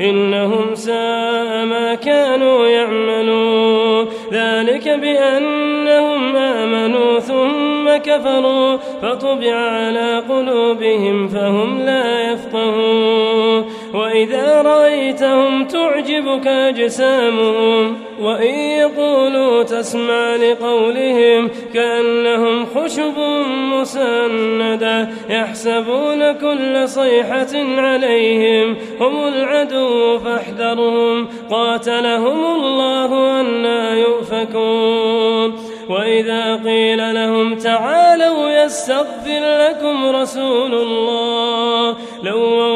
إنهم ساء ما كانوا يعملون. ذلك بأنهم آمنوا ثم كفروا فطبع على قلوبهم فهم لا يفقهون. وإذا رأيتهم تعجبك أجسامهم وإن يقولوا تسمع لقولهم كأنهم خشب مسندة يحسبون كل صيحة عليهم هم العدو فاحذرهم قاتلهم الله أنا يؤفكون وإذا قيل لهم تعالوا يستغفر لكم رسول الله ورأيتهم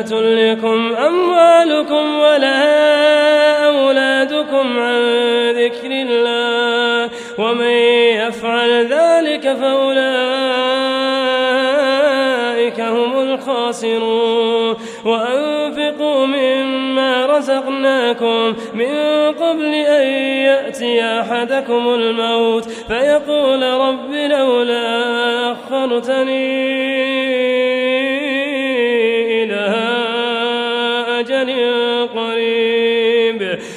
لا تلكم أموالكم ولا أولادكم عن ذكر الله ومن يفعل ذلك فأولئك هم الخاسرون وأنفقوا مما رزقناكم من قبل أن يأتي أحدكم الموت فيقول رب لولا أخرتني